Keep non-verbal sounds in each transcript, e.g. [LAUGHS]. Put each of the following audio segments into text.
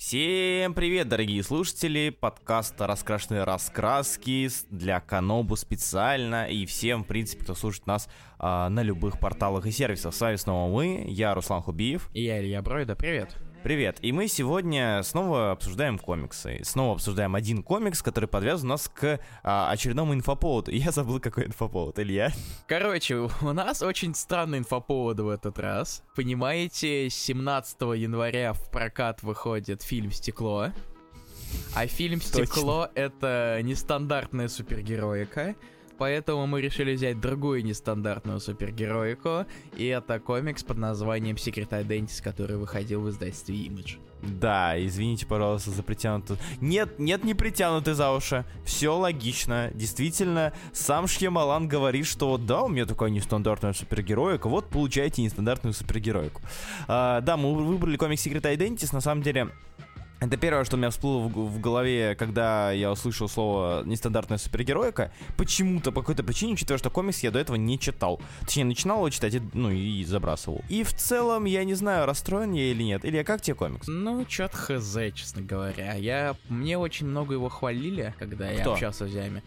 Всем привет, дорогие слушатели подкаста «Раскрашенные раскраски» для Канобу специально и всем, в принципе, кто слушает нас а, на любых порталах и сервисах. С вами снова мы, я Руслан Хубиев. И я Илья Бройда, привет. Привет, и мы сегодня снова обсуждаем комиксы. Снова обсуждаем один комикс, который подвязан нас к а, очередному инфоповоду. [LAUGHS] Я забыл, какой инфоповод, Илья. Короче, у нас очень странный инфоповод в этот раз. Понимаете, 17 января в прокат выходит фильм «Стекло». А фильм «Стекло» — это нестандартная супергероика, поэтому мы решили взять другую нестандартную супергероику, и это комикс под названием Secret Identity, который выходил в издательстве Image. Да, извините, пожалуйста, за притянутую... Нет, нет, не притянутый за уши. Все логично. Действительно, сам Шьямалан говорит, что да, у меня такая нестандартная супергероика, вот получайте нестандартную супергероику. А, да, мы выбрали комикс Secret Identity, на самом деле это первое, что у меня всплыло в, в голове, когда я услышал слово «нестандартная супергероика». Почему-то, по какой-то причине, учитывая, что комикс я до этого не читал. Точнее, начинал его читать, и, ну, и забрасывал. И в целом, я не знаю, расстроен я или нет. Или а как тебе комикс? Ну, чё-то хз, честно говоря. Я... Мне очень много его хвалили, когда я общался с Зями.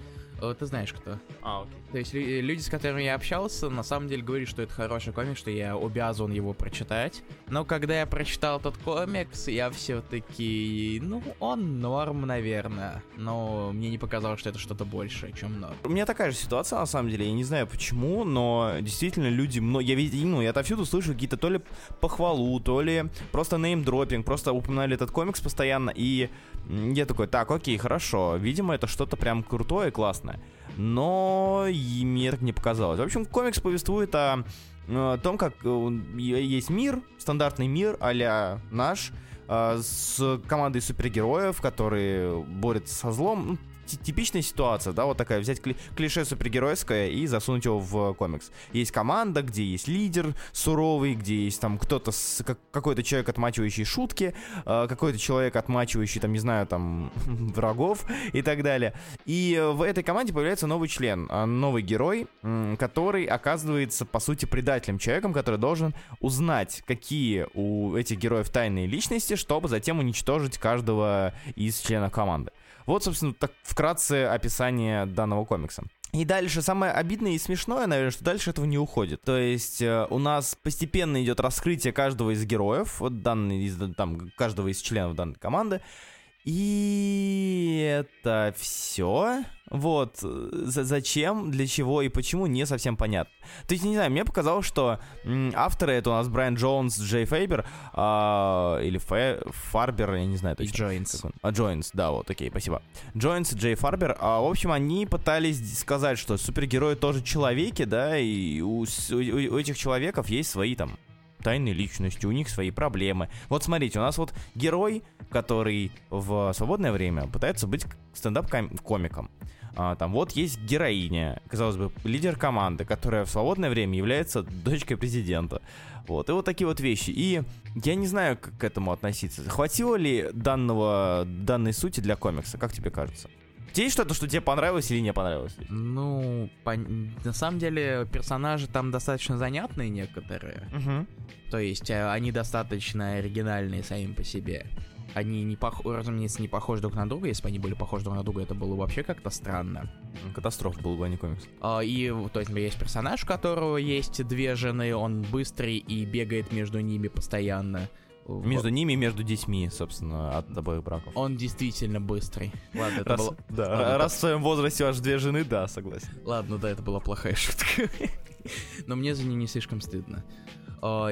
Ты знаешь кто. А, окей. То есть люди, с которыми я общался, на самом деле говорили, что это хороший комикс, что я обязан его прочитать. Но когда я прочитал этот комикс, я все-таки, ну, он норм, наверное. Но мне не показалось, что это что-то большее, чем норм. У меня такая же ситуация, на самом деле. Я не знаю почему, но действительно люди... Я видел, ну, я отовсюду слышу какие-то то ли похвалу, то ли просто неймдропинг, просто упоминали этот комикс постоянно, и я такой, так, окей, хорошо, видимо, это что-то прям крутое, классное но и мне так не показалось. В общем, комикс повествует о, о том, как э, есть мир, стандартный мир а наш, э, с командой супергероев, которые борются со злом. Типичная ситуация, да, вот такая, взять кли клише супергеройское и засунуть его в комикс. Есть команда, где есть лидер суровый, где есть там кто-то, как, какой-то человек, отмачивающий шутки, э, какой-то человек, отмачивающий, там, не знаю, там, [LAUGHS] врагов и так далее. И в этой команде появляется новый член, э, новый герой, который оказывается, по сути, предателем, человеком, который должен узнать, какие у этих героев тайные личности, чтобы затем уничтожить каждого из членов команды. Вот, собственно, так вкратце описание данного комикса. И дальше самое обидное и смешное, наверное, что дальше этого не уходит. То есть э, у нас постепенно идет раскрытие каждого из героев, вот данный из, там, каждого из членов данной команды. И это все. Вот. Зачем, для чего и почему, не совсем понятно. То есть, не знаю, мне показалось, что авторы это у нас Брайан Джонс, Джей Фейбер, а, или Фе, Фарбер, я не знаю точно. Джойнс. А, Джойнс, да, вот, окей, спасибо. Джойнс, Джей Фарбер. А, в общем, они пытались сказать, что супергерои тоже человеки, да, и у, у, у этих человеков есть свои там тайной личностью, у них свои проблемы. Вот смотрите, у нас вот герой, который в свободное время пытается быть стендап-комиком. А, там вот есть героиня, казалось бы, лидер команды, которая в свободное время является дочкой президента. Вот, и вот такие вот вещи. И я не знаю, как к этому относиться. Хватило ли данного, данной сути для комикса, как тебе кажется? Тебе есть что-то, что тебе понравилось или не понравилось? Ну, по... на самом деле персонажи там достаточно занятные некоторые. Угу. То есть э, они достаточно оригинальные сами по себе. Они, не пох... разумеется, не похожи друг на друга. Если бы они были похожи друг на друга, это было вообще как-то странно. Катастрофа был бы, а не комикс. А, и, то есть, есть персонаж, у которого есть две жены, он быстрый и бегает между ними постоянно. Между ними и между детьми, собственно, от обоих браков. Он действительно быстрый. Ладно, это раз, было... Да, Ладно, раз в своем возрасте аж две жены, да, согласен. Ладно, да, это была плохая шутка. [LAUGHS] Но мне за нее не слишком стыдно.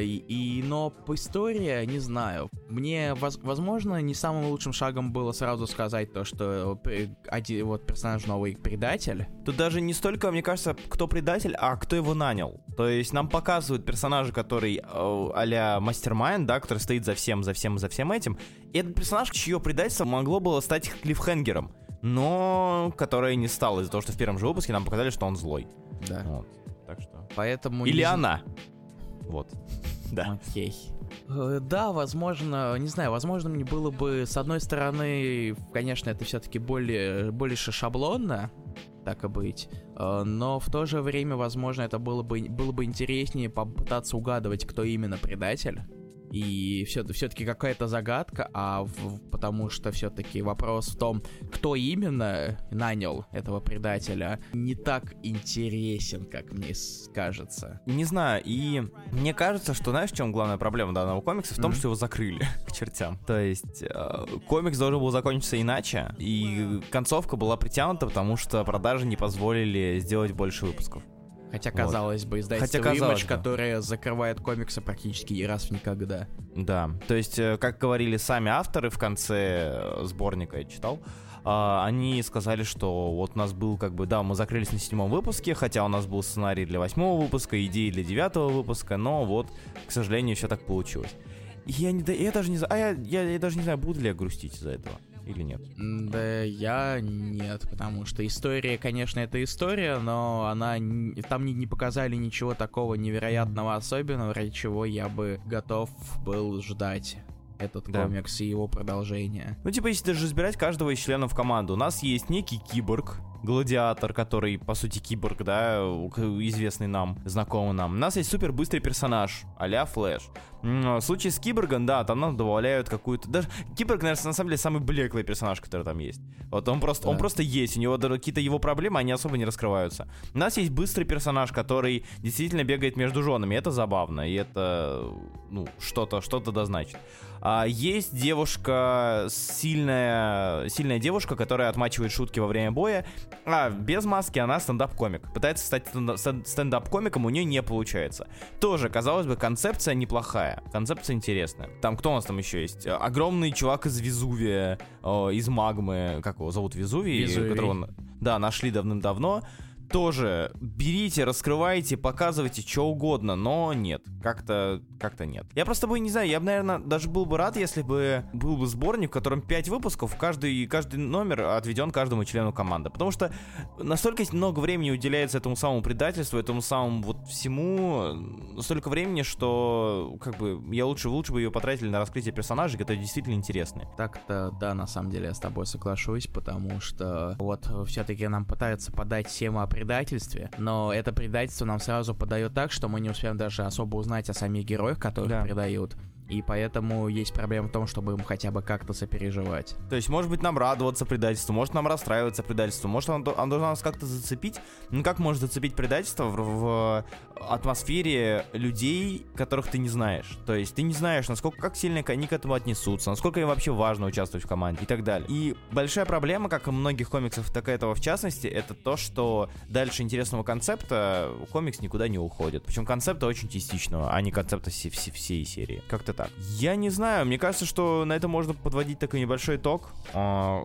И, и, но по истории, не знаю, мне, воз, возможно, не самым лучшим шагом было сразу сказать то, что один, вот персонаж новый предатель. Тут даже не столько, мне кажется, кто предатель, а кто его нанял. То есть нам показывают персонажа, который э, а-ля мастер-майнд, да, который стоит за всем, за всем, за всем этим. И этот персонаж, чье предательство могло было стать клиффхенгером, но которое не стало из-за того, что в первом же выпуске нам показали, что он злой. Да. Вот. Так что. Поэтому. Или не... она. Вот. [LAUGHS] Да. Окей. Э, да, возможно, не знаю, возможно, мне было бы, с одной стороны, конечно, это все-таки более, больше шаблонно, так и быть, э, но в то же время, возможно, это было бы, было бы интереснее попытаться угадывать, кто именно предатель. И все, все-таки какая-то загадка, а в, потому что все-таки вопрос в том, кто именно нанял этого предателя, не так интересен, как мне кажется. Не знаю, и мне кажется, что знаешь, в чем главная проблема данного комикса? В том, mm-hmm. что его закрыли [LAUGHS] к чертям. То есть э, комикс должен был закончиться иначе, и концовка была притянута, потому что продажи не позволили сделать больше выпусков. Хотя, казалось вот. бы, издательство Хотя, казалось, Image, которое закрывает комиксы практически не раз в никогда. Да, то есть, э, как говорили сами авторы в конце э, сборника, я читал, Uh, они сказали, что вот у нас был как бы, да, мы закрылись на седьмом выпуске, хотя у нас был сценарий для восьмого выпуска, идеи для девятого выпуска, но вот, к сожалению, все так получилось. И я, не, я даже не знаю, а я, я, я даже не знаю, буду ли я грустить из-за этого или нет? Да, я нет, потому что история, конечно, это история, но она там не, не показали ничего такого невероятного особенного, ради чего я бы готов был ждать этот да. комикс и его продолжение. Ну, типа, если даже разбирать каждого из членов команды, у нас есть некий киборг, Гладиатор, который, по сути, киборг, да, известный нам, знакомый нам. У нас есть супер быстрый персонаж, а-ля Флэш. В случае с Киборгом, да, там нам добавляют какую-то... Даже Киборг, наверное, на самом деле самый блеклый персонаж, который там есть. Вот он просто, да. он просто есть, у него какие-то его проблемы, они особо не раскрываются. У нас есть быстрый персонаж, который действительно бегает между женами, это забавно, и это, ну, что-то, что-то да значит. А, есть девушка, сильная, сильная девушка, которая отмачивает шутки во время боя. А, без маски она стендап-комик. Пытается стать стендап-комиком, у нее не получается. Тоже, казалось бы, концепция неплохая. Концепция интересная. Там кто у нас там еще есть? Огромный чувак из Везувия, из магмы. Как его зовут? Везувий? Везувий. Которого, да, нашли давным-давно тоже берите, раскрывайте, показывайте что угодно, но нет, как-то как-то нет. Я просто бы не знаю, я бы, наверное, даже был бы рад, если бы был бы сборник, в котором 5 выпусков, каждый, каждый номер отведен каждому члену команды. Потому что настолько много времени уделяется этому самому предательству, этому самому вот всему, столько времени, что как бы я лучше, лучше бы ее потратили на раскрытие персонажей, которые действительно интересны. Так-то, да, на самом деле я с тобой соглашусь, потому что вот все-таки нам пытаются подать тему о предательстве, но это предательство нам сразу подает так, что мы не успеем даже особо узнать о самих героях, которых да. предают. И поэтому есть проблема в том, чтобы им хотя бы как-то сопереживать. То есть, может быть, нам радоваться предательству, может нам расстраиваться предательству, может оно, оно должно нас как-то зацепить. Ну как может зацепить предательство в, в атмосфере людей, которых ты не знаешь? То есть ты не знаешь, насколько как сильно они к этому отнесутся, насколько им вообще важно участвовать в команде и так далее. И большая проблема, как и многих комиксов, так и этого в частности, это то, что дальше интересного концепта комикс никуда не уходит. Причем концепта очень частичного, а не концепта всей, всей серии. Как-то так. Я не знаю, мне кажется, что на это можно подводить такой небольшой итог, а,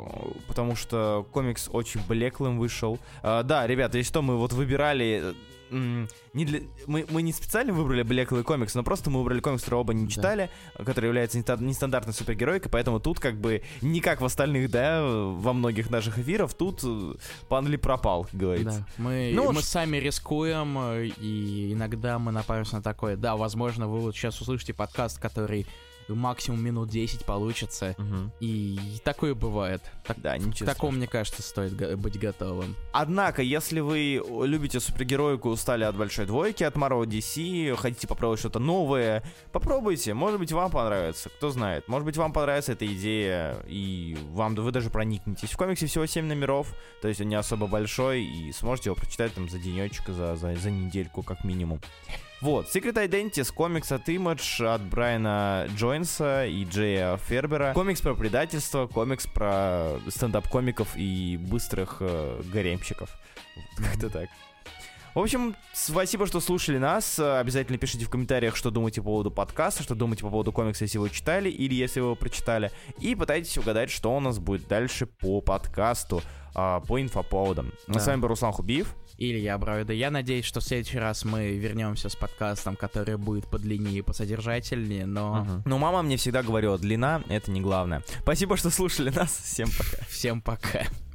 потому что комикс очень блеклым вышел. А, да, ребята, если что, мы вот выбирали не для... мы, мы не специально выбрали блеклый комикс, но просто мы выбрали комикс, который оба не читали, да. который является нестандартной супергеройкой, поэтому тут как бы не как в остальных, да, во многих наших эфиров, тут э, пан Ли пропал, как говорится. Да. Мы, ну, мы ш... сами рискуем, э, и иногда мы напаримся на такое. Да, возможно, вы вот сейчас услышите подкаст, который максимум минут 10 получится. Угу. И такое бывает. Так, да, ничего. К такому, мне кажется, стоит быть готовым. Однако, если вы любите супергероику, устали от большой двойки, от Marvel DC, хотите попробовать что-то новое, попробуйте. Может быть, вам понравится. Кто знает. Может быть, вам понравится эта идея, и вам вы даже проникнетесь. В комиксе всего 7 номеров, то есть он не особо большой, и сможете его прочитать там за денечек, за, за, за недельку как минимум. Вот, Secret Identity, комикс от Image, от Брайана Джойнса и Джея Фербера. Комикс про предательство, комикс про стендап-комиков и быстрых э, гаремщиков. [LAUGHS] Как-то так. В общем, спасибо, что слушали нас. Обязательно пишите в комментариях, что думаете по поводу подкаста, что думаете по поводу комикса, если вы читали или если вы его прочитали. И пытайтесь угадать, что у нас будет дальше по подкасту, а, по инфоповодам. Да. С вами был Руслан Хубиев. Илья Бравида. Я надеюсь, что в следующий раз мы вернемся с подкастом, который будет подлиннее и посодержательнее, но... Угу. Ну, мама мне всегда говорила, длина — это не главное. Спасибо, что слушали нас. Всем пока. Всем пока.